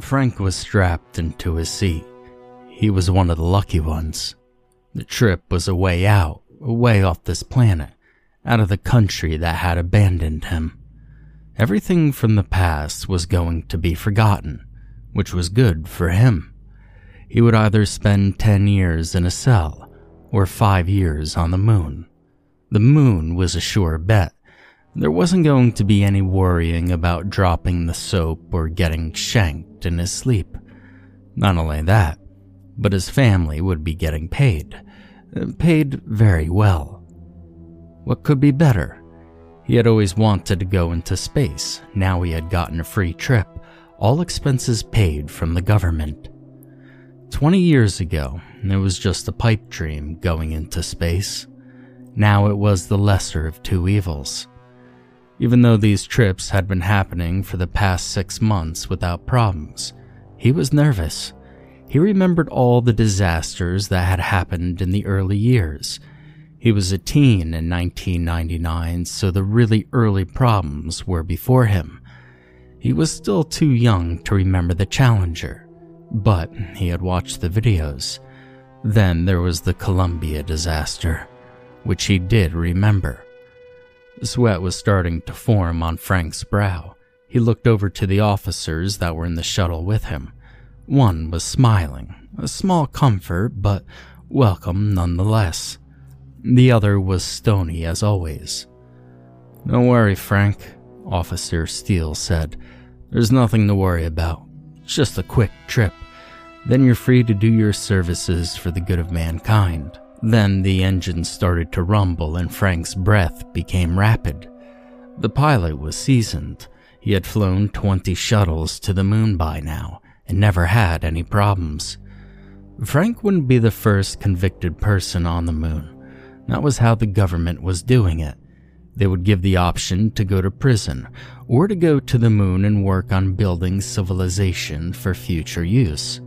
Frank was strapped into his seat. He was one of the lucky ones. The trip was a way out, away off this planet, out of the country that had abandoned him. Everything from the past was going to be forgotten, which was good for him. He would either spend 10 years in a cell or 5 years on the moon. The moon was a sure bet. There wasn't going to be any worrying about dropping the soap or getting shanked in his sleep. Not only that, but his family would be getting paid. Uh, paid very well. What could be better? He had always wanted to go into space. Now he had gotten a free trip, all expenses paid from the government. Twenty years ago, it was just a pipe dream going into space. Now it was the lesser of two evils. Even though these trips had been happening for the past six months without problems, he was nervous. He remembered all the disasters that had happened in the early years. He was a teen in 1999, so the really early problems were before him. He was still too young to remember the Challenger, but he had watched the videos. Then there was the Columbia disaster, which he did remember. Sweat was starting to form on Frank's brow. He looked over to the officers that were in the shuttle with him. One was smiling, a small comfort, but welcome nonetheless. The other was stony as always. Don't worry, Frank, Officer Steele said. There's nothing to worry about. It's just a quick trip. Then you're free to do your services for the good of mankind. Then the engine started to rumble and Frank's breath became rapid. The pilot was seasoned. He had flown 20 shuttles to the moon by now and never had any problems. Frank wouldn't be the first convicted person on the moon. That was how the government was doing it. They would give the option to go to prison or to go to the moon and work on building civilization for future use.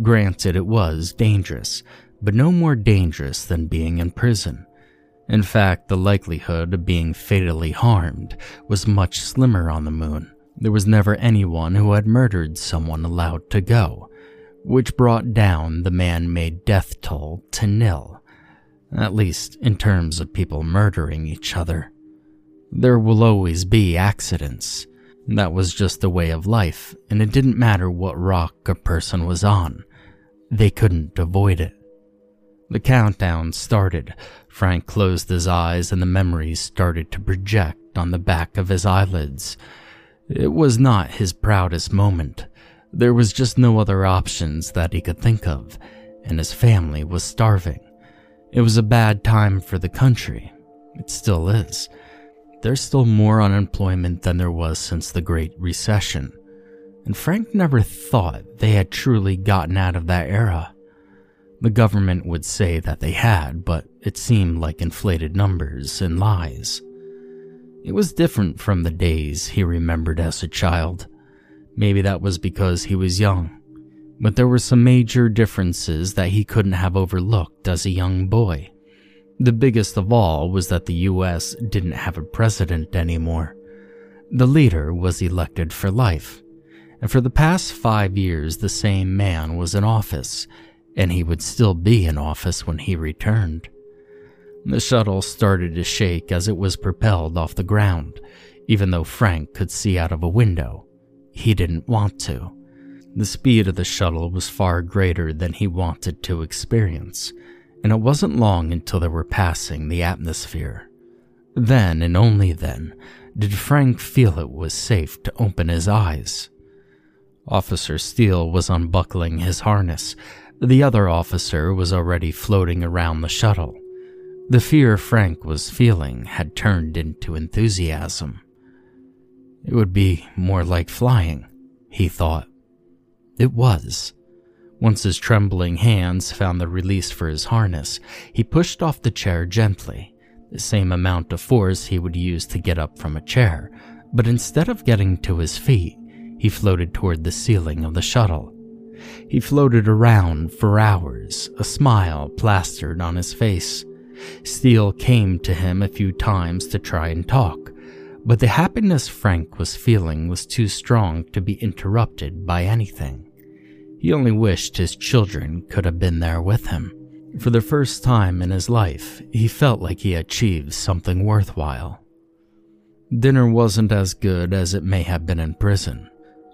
Granted, it was dangerous, but no more dangerous than being in prison. In fact, the likelihood of being fatally harmed was much slimmer on the moon. There was never anyone who had murdered someone allowed to go, which brought down the man made death toll to nil, at least in terms of people murdering each other. There will always be accidents. That was just the way of life, and it didn't matter what rock a person was on. They couldn't avoid it. The countdown started. Frank closed his eyes and the memories started to project on the back of his eyelids. It was not his proudest moment. There was just no other options that he could think of, and his family was starving. It was a bad time for the country. It still is. There's still more unemployment than there was since the Great Recession. And Frank never thought they had truly gotten out of that era. The government would say that they had, but it seemed like inflated numbers and lies. It was different from the days he remembered as a child. Maybe that was because he was young, but there were some major differences that he couldn't have overlooked as a young boy. The biggest of all was that the US didn't have a president anymore. The leader was elected for life, and for the past five years, the same man was in office and he would still be in office when he returned. The shuttle started to shake as it was propelled off the ground, even though Frank could see out of a window. He didn't want to. The speed of the shuttle was far greater than he wanted to experience, and it wasn't long until they were passing the atmosphere. Then, and only then, did Frank feel it was safe to open his eyes. Officer Steele was unbuckling his harness. The other officer was already floating around the shuttle. The fear Frank was feeling had turned into enthusiasm. It would be more like flying, he thought. It was. Once his trembling hands found the release for his harness, he pushed off the chair gently, the same amount of force he would use to get up from a chair, but instead of getting to his feet, he floated toward the ceiling of the shuttle. He floated around for hours, a smile plastered on his face. Steele came to him a few times to try and talk, but the happiness Frank was feeling was too strong to be interrupted by anything. He only wished his children could have been there with him. For the first time in his life, he felt like he achieved something worthwhile. Dinner wasn't as good as it may have been in prison.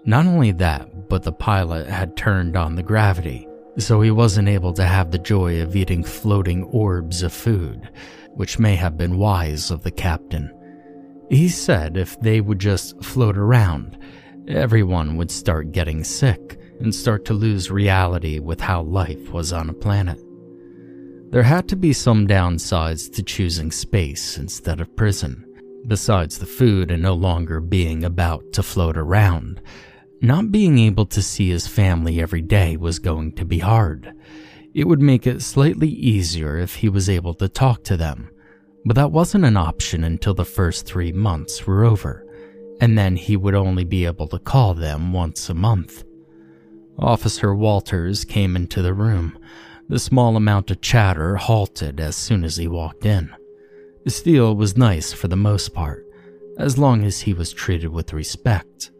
Not only that, but the pilot had turned on the gravity, so he wasn't able to have the joy of eating floating orbs of food, which may have been wise of the captain. He said if they would just float around, everyone would start getting sick and start to lose reality with how life was on a planet. There had to be some downsides to choosing space instead of prison, besides the food and no longer being about to float around. Not being able to see his family every day was going to be hard. It would make it slightly easier if he was able to talk to them, but that wasn't an option until the first three months were over, and then he would only be able to call them once a month. Officer Walters came into the room. The small amount of chatter halted as soon as he walked in. Steele was nice for the most part, as long as he was treated with respect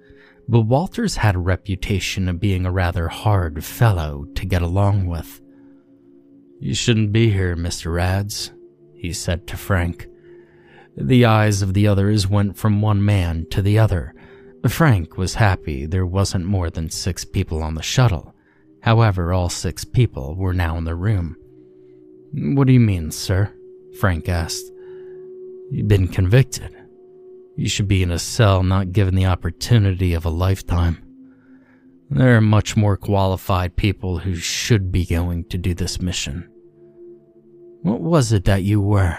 but Walters had a reputation of being a rather hard fellow to get along with. You shouldn't be here, Mr. Rads, he said to Frank. The eyes of the others went from one man to the other. Frank was happy there wasn't more than six people on the shuttle. However, all six people were now in the room. What do you mean, sir? Frank asked. You've been convicted. You should be in a cell not given the opportunity of a lifetime. There are much more qualified people who should be going to do this mission. What was it that you were?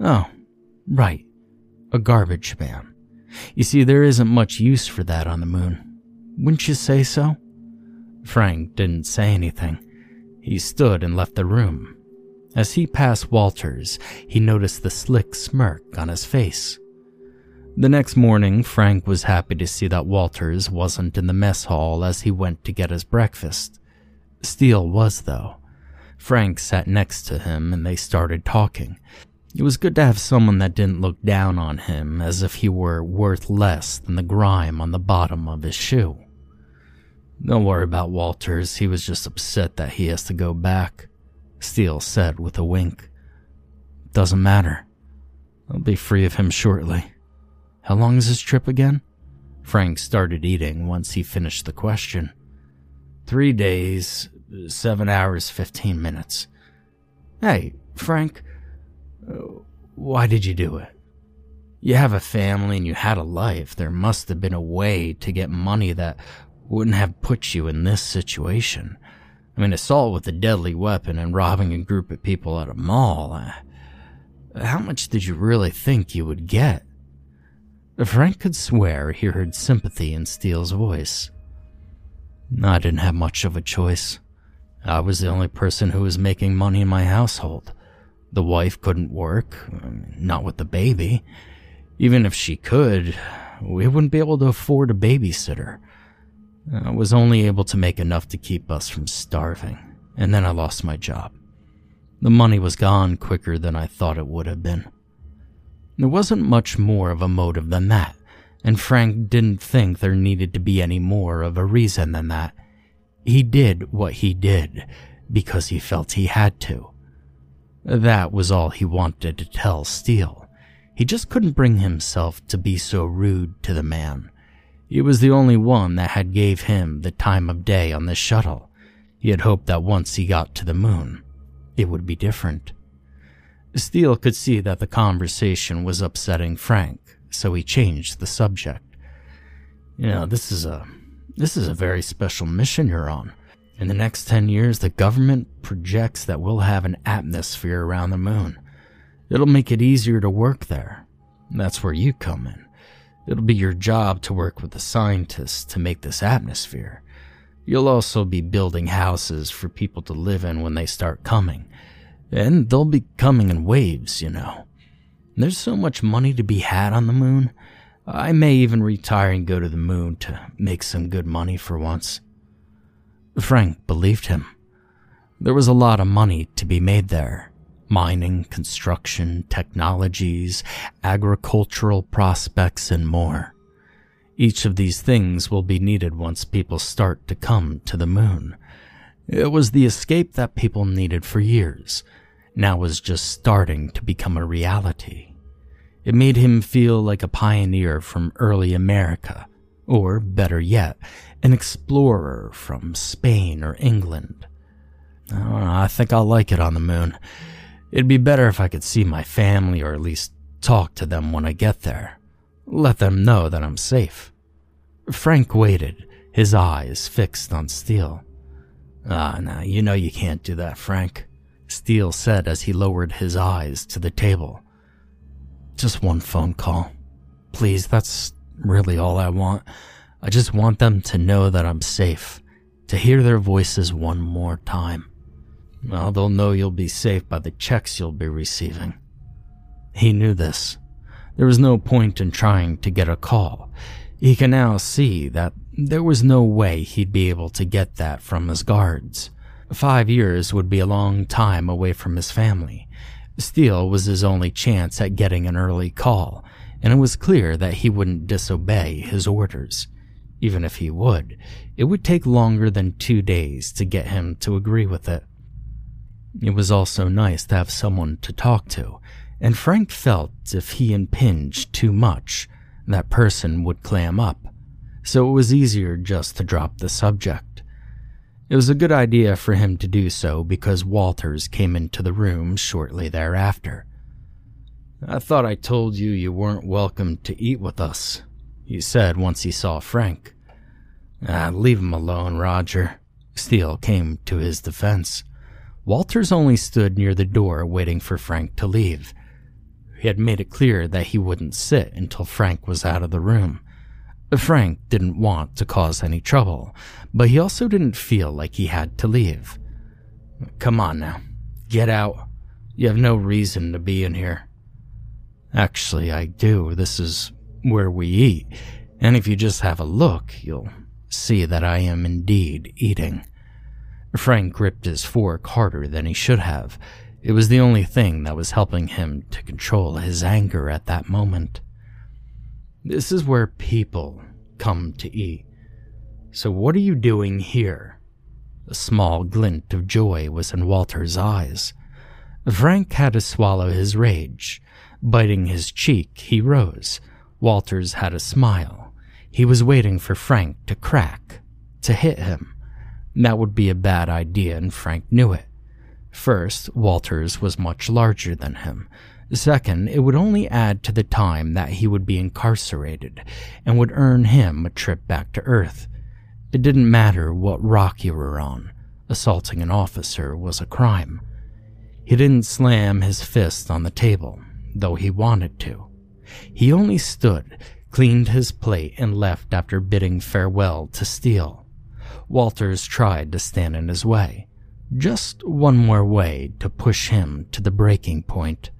Oh, right. A garbage man. You see, there isn't much use for that on the moon. Wouldn't you say so? Frank didn't say anything. He stood and left the room. As he passed Walters, he noticed the slick smirk on his face. The next morning, Frank was happy to see that Walters wasn't in the mess hall as he went to get his breakfast. Steele was, though. Frank sat next to him and they started talking. It was good to have someone that didn't look down on him as if he were worth less than the grime on the bottom of his shoe. Don't worry about Walters, he was just upset that he has to go back, Steele said with a wink. Doesn't matter. I'll be free of him shortly. How long is this trip again? Frank started eating once he finished the question. Three days, seven hours, fifteen minutes. Hey, Frank, uh, why did you do it? You have a family and you had a life. There must have been a way to get money that wouldn't have put you in this situation. I mean, assault with a deadly weapon and robbing a group of people at a mall. Uh, how much did you really think you would get? Frank could swear he heard sympathy in Steele's voice. I didn't have much of a choice. I was the only person who was making money in my household. The wife couldn't work, um, not with the baby. Even if she could, we wouldn't be able to afford a babysitter. I was only able to make enough to keep us from starving, and then I lost my job. The money was gone quicker than I thought it would have been. There wasn't much more of a motive than that, and Frank didn't think there needed to be any more of a reason than that. He did what he did because he felt he had to. That was all he wanted to tell Steele. He just couldn't bring himself to be so rude to the man. He was the only one that had gave him the time of day on the shuttle. He had hoped that once he got to the moon, it would be different. Steele could see that the conversation was upsetting Frank, so he changed the subject. You know, this is a this is a very special mission you're on. In the next 10 years, the government projects that we'll have an atmosphere around the moon. It'll make it easier to work there. That's where you come in. It'll be your job to work with the scientists to make this atmosphere. You'll also be building houses for people to live in when they start coming. And they'll be coming in waves, you know. There's so much money to be had on the moon. I may even retire and go to the moon to make some good money for once. Frank believed him. There was a lot of money to be made there mining, construction, technologies, agricultural prospects, and more. Each of these things will be needed once people start to come to the moon. It was the escape that people needed for years, now was just starting to become a reality. It made him feel like a pioneer from early America, or better yet, an explorer from Spain or England. I, know, I think I'll like it on the moon. It'd be better if I could see my family or at least talk to them when I get there. Let them know that I'm safe. Frank waited, his eyes fixed on Steele. Ah, now, you know you can't do that, Frank. Steele said as he lowered his eyes to the table. Just one phone call. Please, that's really all I want. I just want them to know that I'm safe, to hear their voices one more time. Well, they'll know you'll be safe by the checks you'll be receiving. He knew this. There was no point in trying to get a call. He can now see that there was no way he'd be able to get that from his guards. Five years would be a long time away from his family. Steele was his only chance at getting an early call, and it was clear that he wouldn't disobey his orders. Even if he would, it would take longer than two days to get him to agree with it. It was also nice to have someone to talk to, and Frank felt if he impinged too much, that person would clam up, so it was easier just to drop the subject. It was a good idea for him to do so because Walters came into the room shortly thereafter. I thought I told you you weren't welcome to eat with us, he said once he saw Frank. Ah, leave him alone, Roger. Steele came to his defense. Walters only stood near the door waiting for Frank to leave. He had made it clear that he wouldn't sit until Frank was out of the room. Frank didn't want to cause any trouble, but he also didn't feel like he had to leave. Come on now, get out. You have no reason to be in here. Actually, I do. This is where we eat, and if you just have a look, you'll see that I am indeed eating. Frank gripped his fork harder than he should have. It was the only thing that was helping him to control his anger at that moment. This is where people come to eat. So what are you doing here? A small glint of joy was in Walter's eyes. Frank had to swallow his rage. Biting his cheek, he rose. Walters had a smile. He was waiting for Frank to crack, to hit him. That would be a bad idea, and Frank knew it. First, Walters was much larger than him, Second, it would only add to the time that he would be incarcerated and would earn him a trip back to Earth. It didn't matter what rock you were on, assaulting an officer was a crime. He didn't slam his fist on the table, though he wanted to. He only stood, cleaned his plate, and left after bidding farewell to Steele. Walters tried to stand in his way. Just one more way to push him to the breaking point.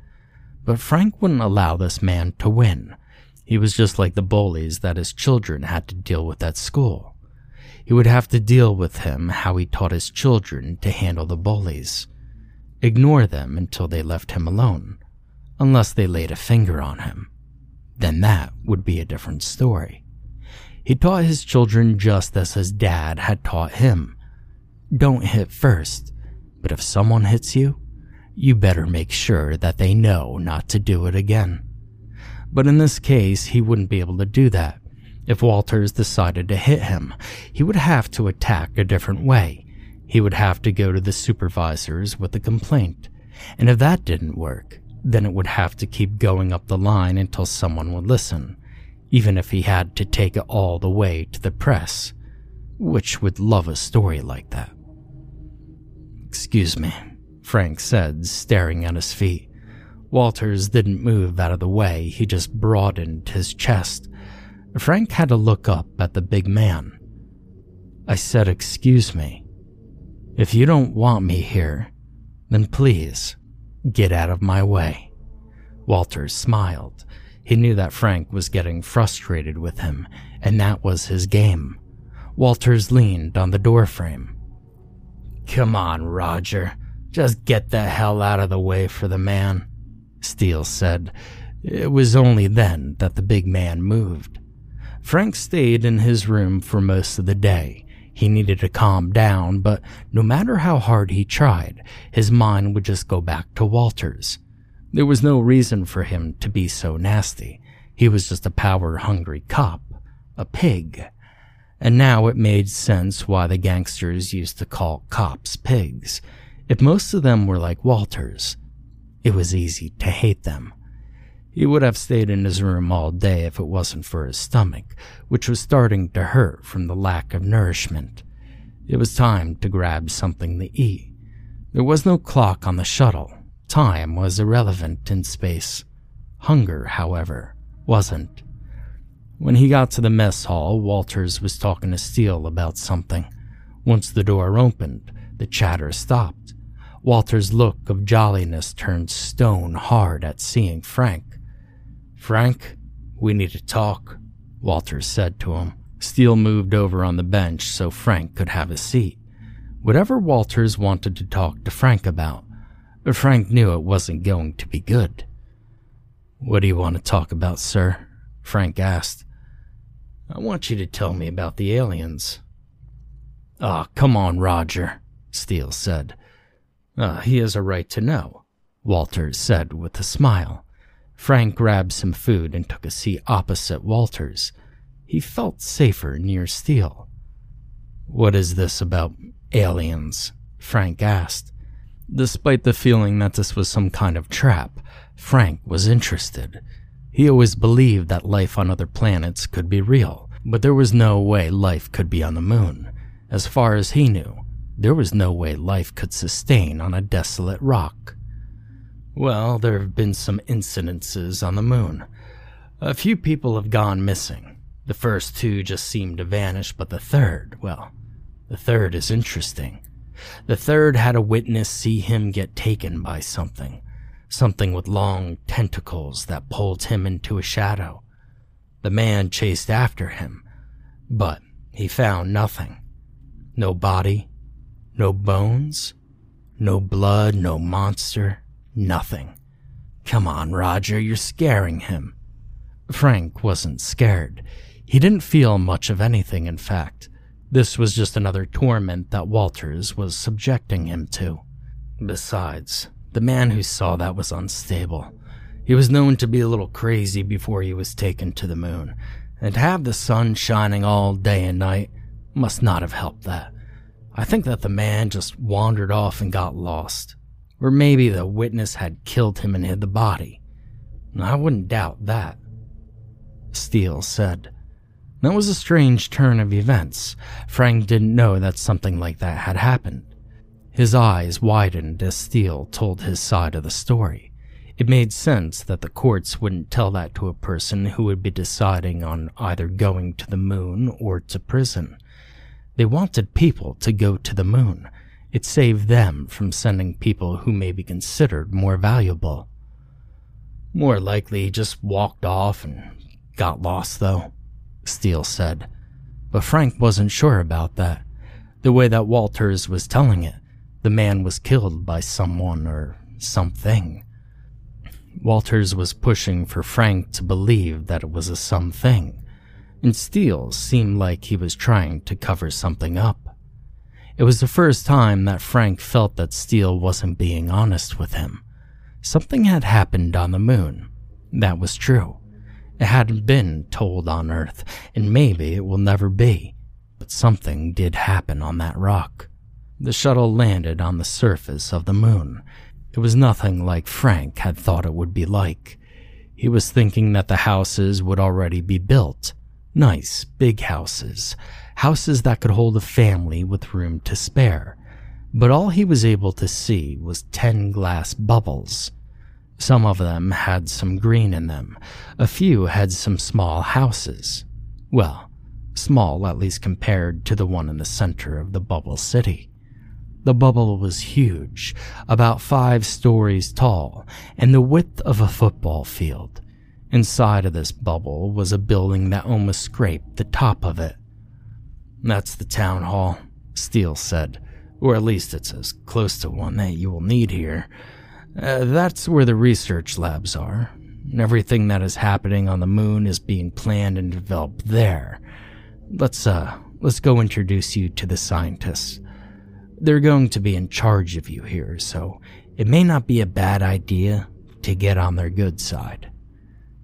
But Frank wouldn't allow this man to win. He was just like the bullies that his children had to deal with at school. He would have to deal with him how he taught his children to handle the bullies. Ignore them until they left him alone, unless they laid a finger on him. Then that would be a different story. He taught his children just as his dad had taught him. Don't hit first, but if someone hits you, you better make sure that they know not to do it again. But in this case, he wouldn't be able to do that. If Walters decided to hit him, he would have to attack a different way. He would have to go to the supervisors with a complaint. And if that didn't work, then it would have to keep going up the line until someone would listen, even if he had to take it all the way to the press, which would love a story like that. Excuse me, Frank said, staring at his feet. Walters didn't move out of the way, he just broadened his chest. Frank had to look up at the big man. I said, Excuse me. If you don't want me here, then please get out of my way. Walters smiled. He knew that Frank was getting frustrated with him, and that was his game. Walters leaned on the doorframe. Come on, Roger. Just get the hell out of the way for the man, Steele said. It was only then that the big man moved. Frank stayed in his room for most of the day. He needed to calm down, but no matter how hard he tried, his mind would just go back to Walters. There was no reason for him to be so nasty. He was just a power hungry cop, a pig. And now it made sense why the gangsters used to call cops pigs. If most of them were like Walters, it was easy to hate them. He would have stayed in his room all day if it wasn't for his stomach, which was starting to hurt from the lack of nourishment. It was time to grab something to eat. There was no clock on the shuttle. Time was irrelevant in space. Hunger, however, wasn't. When he got to the mess hall, Walters was talking to Steele about something. Once the door opened, the chatter stopped. Walter's look of jolliness turned stone hard at seeing Frank. Frank, we need to talk, Walters said to him. Steele moved over on the bench so Frank could have a seat. Whatever Walters wanted to talk to Frank about, Frank knew it wasn't going to be good. What do you want to talk about, sir? Frank asked. I want you to tell me about the aliens. Ah, oh, come on, Roger, Steele said. Uh, he has a right to know, Walters said with a smile. Frank grabbed some food and took a seat opposite Walters. He felt safer near Steele. What is this about aliens? Frank asked. Despite the feeling that this was some kind of trap, Frank was interested. He always believed that life on other planets could be real, but there was no way life could be on the moon. As far as he knew, there was no way life could sustain on a desolate rock. Well, there have been some incidences on the moon. A few people have gone missing. The first two just seemed to vanish, but the third, well, the third is interesting. The third had a witness see him get taken by something. Something with long tentacles that pulled him into a shadow. The man chased after him, but he found nothing. No body, no bones, no blood, no monster, nothing. Come on, Roger, you're scaring him. Frank wasn't scared. He didn't feel much of anything, in fact. This was just another torment that Walters was subjecting him to. Besides, the man who saw that was unstable. He was known to be a little crazy before he was taken to the moon, and to have the sun shining all day and night must not have helped that. I think that the man just wandered off and got lost. Or maybe the witness had killed him and hid the body. I wouldn't doubt that. Steele said. That was a strange turn of events. Frank didn't know that something like that had happened. His eyes widened as Steele told his side of the story. It made sense that the courts wouldn't tell that to a person who would be deciding on either going to the moon or to prison. They wanted people to go to the moon. It saved them from sending people who may be considered more valuable. More likely just walked off and got lost, though, Steele said. But Frank wasn't sure about that. The way that Walters was telling it, the man was killed by someone or something. Walters was pushing for Frank to believe that it was a something and Steele seemed like he was trying to cover something up. It was the first time that Frank felt that Steele wasn't being honest with him. Something had happened on the moon. That was true. It hadn't been told on Earth, and maybe it will never be. But something did happen on that rock. The shuttle landed on the surface of the moon. It was nothing like Frank had thought it would be like. He was thinking that the houses would already be built. Nice, big houses. Houses that could hold a family with room to spare. But all he was able to see was ten glass bubbles. Some of them had some green in them. A few had some small houses. Well, small at least compared to the one in the center of the bubble city. The bubble was huge, about five stories tall, and the width of a football field. Inside of this bubble was a building that almost scraped the top of it. That's the town hall, Steele said, or at least it's as close to one that you will need here. Uh, that's where the research labs are. Everything that is happening on the moon is being planned and developed there. Let's uh let's go introduce you to the scientists. They're going to be in charge of you here, so it may not be a bad idea to get on their good side.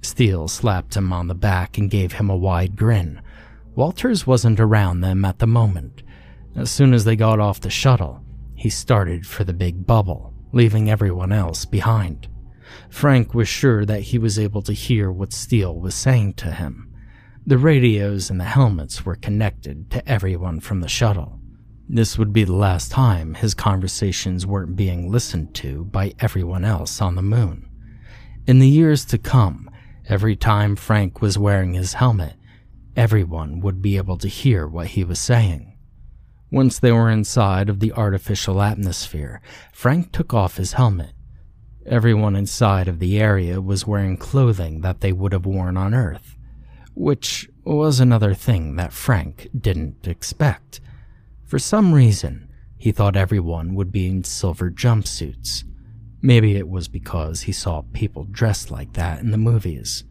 Steele slapped him on the back and gave him a wide grin. Walters wasn't around them at the moment. As soon as they got off the shuttle, he started for the big bubble, leaving everyone else behind. Frank was sure that he was able to hear what Steele was saying to him. The radios and the helmets were connected to everyone from the shuttle. This would be the last time his conversations weren't being listened to by everyone else on the moon. In the years to come, every time Frank was wearing his helmet, everyone would be able to hear what he was saying. Once they were inside of the artificial atmosphere, Frank took off his helmet. Everyone inside of the area was wearing clothing that they would have worn on Earth, which was another thing that Frank didn't expect. For some reason, he thought everyone would be in silver jumpsuits. Maybe it was because he saw people dressed like that in the movies.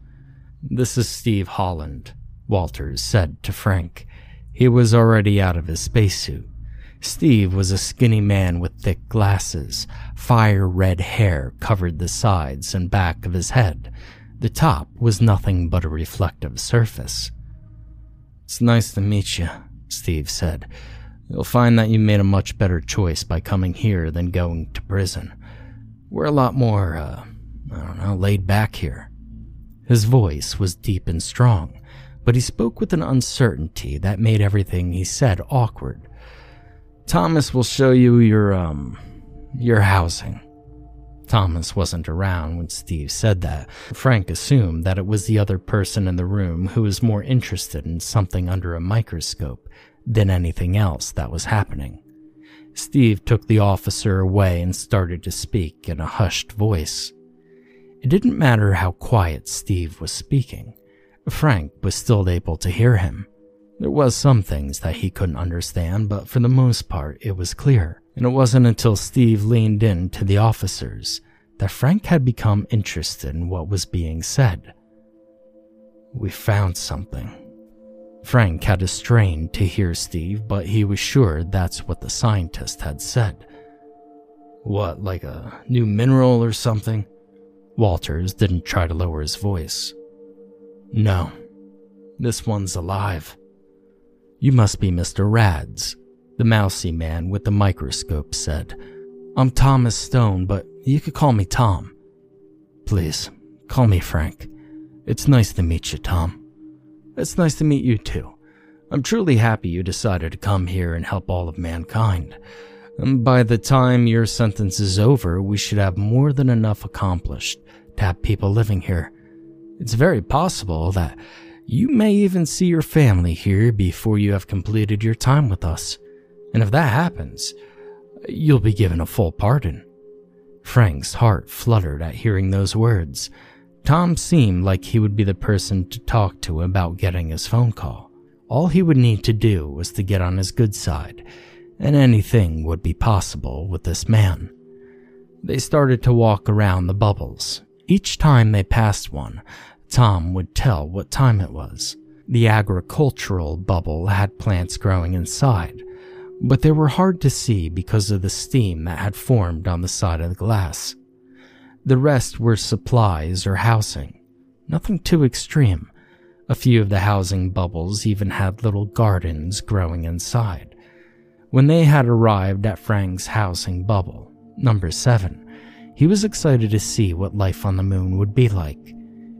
This is Steve Holland, Walters said to Frank. He was already out of his spacesuit. Steve was a skinny man with thick glasses. Fire red hair covered the sides and back of his head. The top was nothing but a reflective surface. It's nice to meet you, Steve said. You'll find that you made a much better choice by coming here than going to prison. We're a lot more, uh, I don't know, laid back here. His voice was deep and strong, but he spoke with an uncertainty that made everything he said awkward. Thomas will show you your, um, your housing. Thomas wasn't around when Steve said that. Frank assumed that it was the other person in the room who was more interested in something under a microscope than anything else that was happening. Steve took the officer away and started to speak in a hushed voice. It didn't matter how quiet Steve was speaking. Frank was still able to hear him. There was some things that he couldn't understand, but for the most part it was clear. And it wasn't until Steve leaned in to the officers that Frank had become interested in what was being said. We found something, Frank had a strain to hear Steve, but he was sure that's what the scientist had said. What, like a new mineral or something? Walters didn't try to lower his voice. No, this one's alive. You must be Mr. Rads, the mousy man with the microscope said. I'm Thomas Stone, but you could call me Tom. Please, call me Frank. It's nice to meet you, Tom. It's nice to meet you too. I'm truly happy you decided to come here and help all of mankind. By the time your sentence is over, we should have more than enough accomplished to have people living here. It's very possible that you may even see your family here before you have completed your time with us. And if that happens, you'll be given a full pardon. Frank's heart fluttered at hearing those words. Tom seemed like he would be the person to talk to about getting his phone call. All he would need to do was to get on his good side, and anything would be possible with this man. They started to walk around the bubbles. Each time they passed one, Tom would tell what time it was. The agricultural bubble had plants growing inside, but they were hard to see because of the steam that had formed on the side of the glass. The rest were supplies or housing, nothing too extreme. A few of the housing bubbles even had little gardens growing inside. When they had arrived at Frank's housing bubble, number seven, he was excited to see what life on the moon would be like.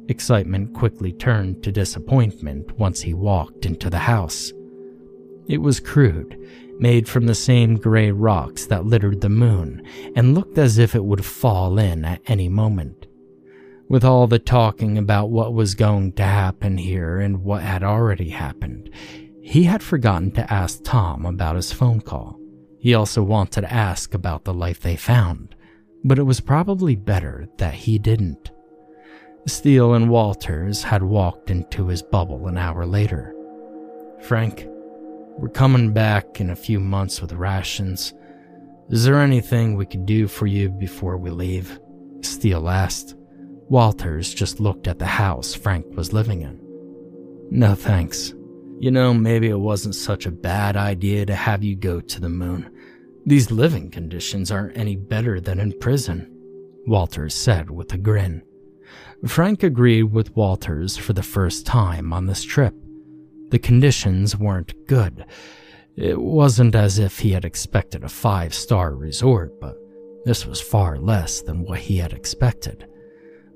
Excitement quickly turned to disappointment once he walked into the house. It was crude, made from the same gray rocks that littered the moon, and looked as if it would fall in at any moment. With all the talking about what was going to happen here and what had already happened, he had forgotten to ask Tom about his phone call. He also wanted to ask about the life they found, but it was probably better that he didn't. Steele and Walters had walked into his bubble an hour later. Frank, we're coming back in a few months with rations. Is there anything we could do for you before we leave? Steele asked. Walters just looked at the house Frank was living in. No thanks. You know, maybe it wasn't such a bad idea to have you go to the moon. These living conditions aren't any better than in prison, Walters said with a grin. Frank agreed with Walters for the first time on this trip. The conditions weren't good. It wasn't as if he had expected a five star resort, but this was far less than what he had expected.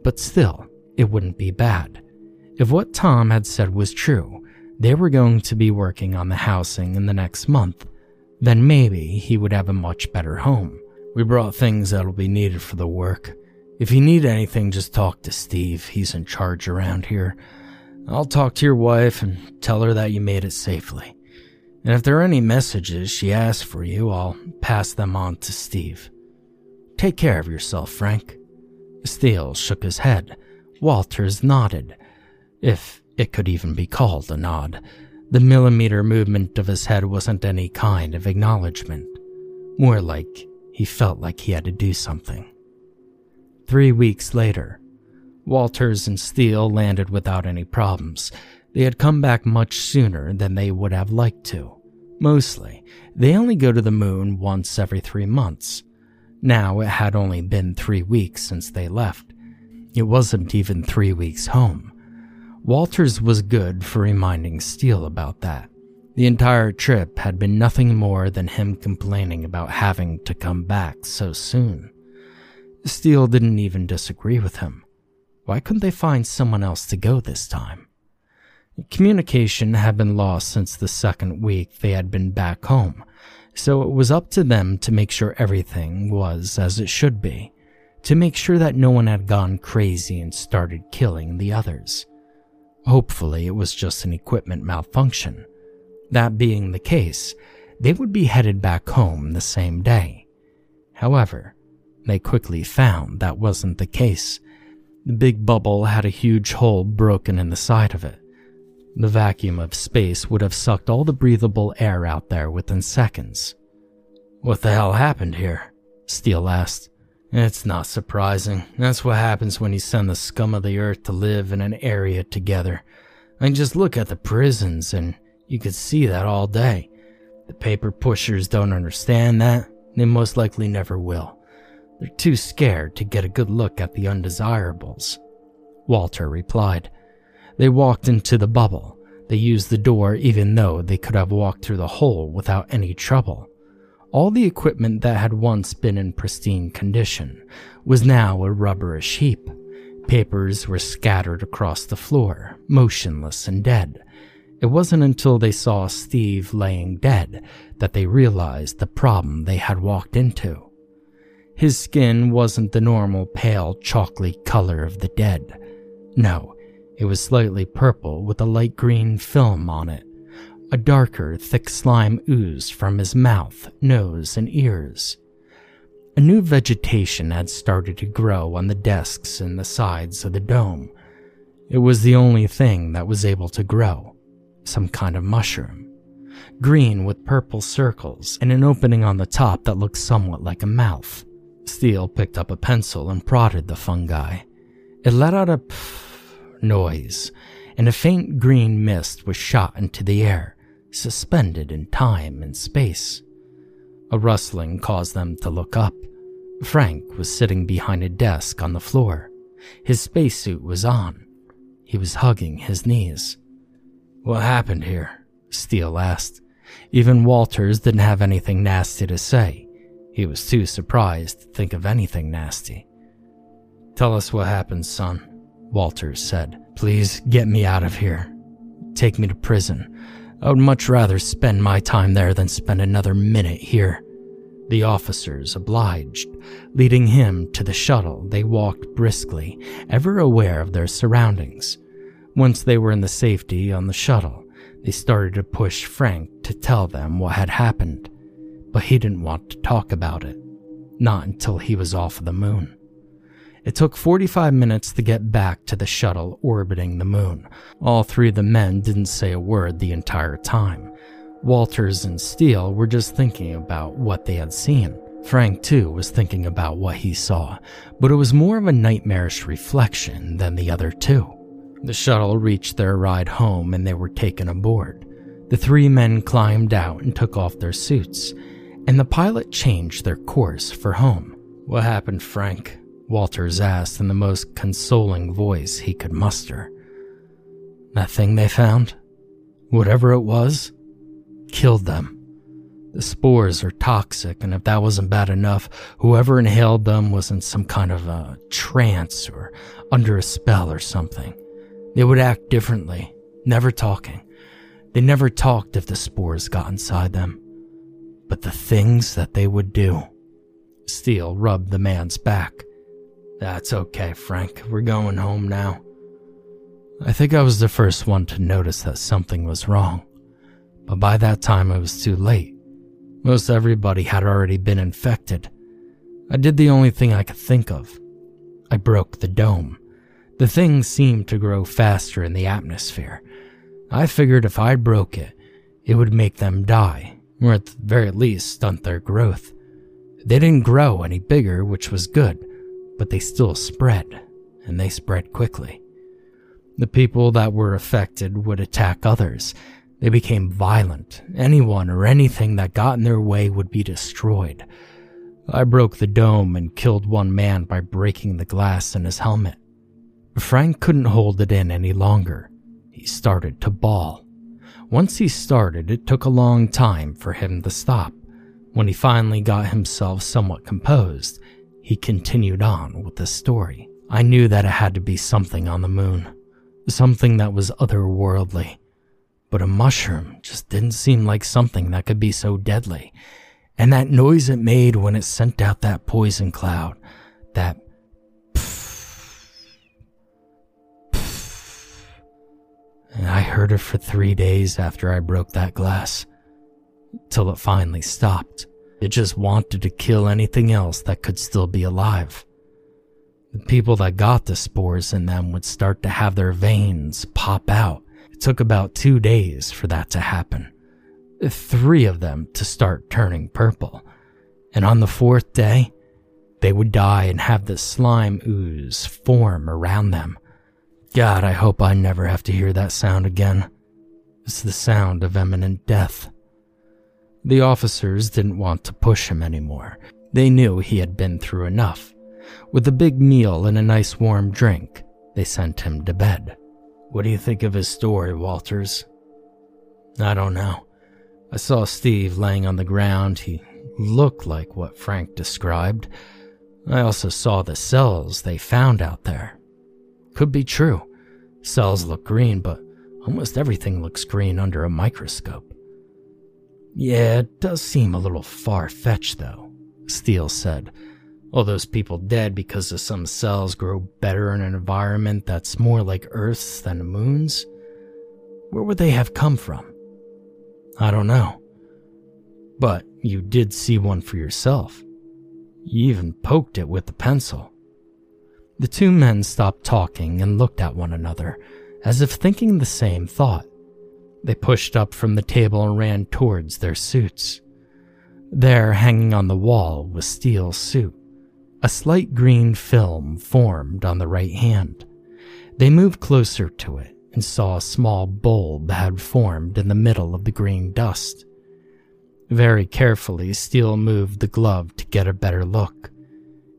But still, it wouldn't be bad. If what Tom had said was true, they were going to be working on the housing in the next month, then maybe he would have a much better home. We brought things that'll be needed for the work. If you need anything, just talk to Steve. He's in charge around here. I'll talk to your wife and tell her that you made it safely. And if there are any messages she asks for you, I'll pass them on to Steve. Take care of yourself, Frank. Steele shook his head. Walters nodded, if it could even be called a nod. The millimeter movement of his head wasn't any kind of acknowledgement. More like he felt like he had to do something. Three weeks later, Walters and Steele landed without any problems. They had come back much sooner than they would have liked to. Mostly, they only go to the moon once every three months. Now it had only been three weeks since they left. It wasn't even three weeks home. Walters was good for reminding Steele about that. The entire trip had been nothing more than him complaining about having to come back so soon. Steele didn't even disagree with him. Why couldn't they find someone else to go this time? Communication had been lost since the second week they had been back home, so it was up to them to make sure everything was as it should be, to make sure that no one had gone crazy and started killing the others. Hopefully, it was just an equipment malfunction. That being the case, they would be headed back home the same day. However, they quickly found that wasn't the case the big bubble had a huge hole broken in the side of it. The vacuum of space would have sucked all the breathable air out there within seconds. What the hell happened here? Steele asked. It's not surprising. That's what happens when you send the scum of the earth to live in an area together. I mean, just look at the prisons, and you could see that all day. The paper pushers don't understand that. They most likely never will. They're too scared to get a good look at the undesirables. Walter replied. They walked into the bubble. They used the door even though they could have walked through the hole without any trouble. All the equipment that had once been in pristine condition was now a rubberish heap. Papers were scattered across the floor, motionless and dead. It wasn't until they saw Steve laying dead that they realized the problem they had walked into. His skin wasn't the normal pale, chalky color of the dead. No, it was slightly purple with a light green film on it. A darker, thick slime oozed from his mouth, nose, and ears. A new vegetation had started to grow on the desks and the sides of the dome. It was the only thing that was able to grow some kind of mushroom. Green with purple circles and an opening on the top that looked somewhat like a mouth. Steele picked up a pencil and prodded the fungi. It let out a pff noise, and a faint green mist was shot into the air, suspended in time and space. A rustling caused them to look up. Frank was sitting behind a desk on the floor. His spacesuit was on. He was hugging his knees. What happened here? Steele asked. Even Walters didn't have anything nasty to say. He was too surprised to think of anything nasty. Tell us what happened, son, Walters said. Please get me out of here. Take me to prison. I would much rather spend my time there than spend another minute here. The officers obliged. Leading him to the shuttle, they walked briskly, ever aware of their surroundings. Once they were in the safety on the shuttle, they started to push Frank to tell them what had happened, but he didn't want to talk about it. Not until he was off the moon. It took 45 minutes to get back to the shuttle orbiting the moon. All three of the men didn't say a word the entire time. Walters and Steele were just thinking about what they had seen. Frank, too, was thinking about what he saw, but it was more of a nightmarish reflection than the other two. The shuttle reached their ride home and they were taken aboard. The three men climbed out and took off their suits, and the pilot changed their course for home. What happened, Frank? Walters asked in the most consoling voice he could muster. That thing they found, whatever it was, killed them. The spores are toxic, and if that wasn't bad enough, whoever inhaled them was in some kind of a trance or under a spell or something. They would act differently, never talking. They never talked if the spores got inside them. But the things that they would do. Steele rubbed the man's back. That's okay, Frank. We're going home now. I think I was the first one to notice that something was wrong. But by that time, it was too late. Most everybody had already been infected. I did the only thing I could think of. I broke the dome. The thing seemed to grow faster in the atmosphere. I figured if I broke it, it would make them die, or at the very least stunt their growth. They didn't grow any bigger, which was good but they still spread, and they spread quickly. The people that were affected would attack others. They became violent. Anyone or anything that got in their way would be destroyed. I broke the dome and killed one man by breaking the glass in his helmet. Frank couldn't hold it in any longer. He started to bawl. Once he started, it took a long time for him to stop. When he finally got himself somewhat composed, he continued on with the story. I knew that it had to be something on the moon, something that was otherworldly. But a mushroom just didn't seem like something that could be so deadly. And that noise it made when it sent out that poison cloud, that I heard it for three days after I broke that glass, till it finally stopped. It just wanted to kill anything else that could still be alive. The people that got the spores in them would start to have their veins pop out. It took about two days for that to happen. Three of them to start turning purple. And on the fourth day, they would die and have the slime ooze form around them. God, I hope I never have to hear that sound again. It's the sound of imminent death. The officers didn't want to push him anymore. They knew he had been through enough. With a big meal and a nice warm drink, they sent him to bed. What do you think of his story, Walters? I don't know. I saw Steve laying on the ground. He looked like what Frank described. I also saw the cells they found out there. Could be true. Cells look green, but almost everything looks green under a microscope. Yeah, it does seem a little far fetched, though, Steele said. All those people dead because of some cells grow better in an environment that's more like Earth's than the Moon's? Where would they have come from? I don't know. But you did see one for yourself. You even poked it with a pencil. The two men stopped talking and looked at one another, as if thinking the same thought. They pushed up from the table and ran towards their suits. There, hanging on the wall, was Steele's suit. A slight green film formed on the right hand. They moved closer to it and saw a small bulb had formed in the middle of the green dust. Very carefully, Steele moved the glove to get a better look.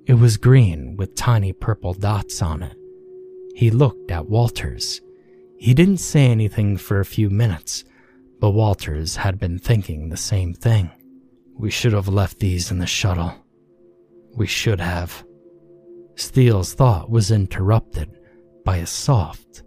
It was green with tiny purple dots on it. He looked at Walters. He didn't say anything for a few minutes, but Walters had been thinking the same thing. We should have left these in the shuttle. We should have. Steele's thought was interrupted by a soft,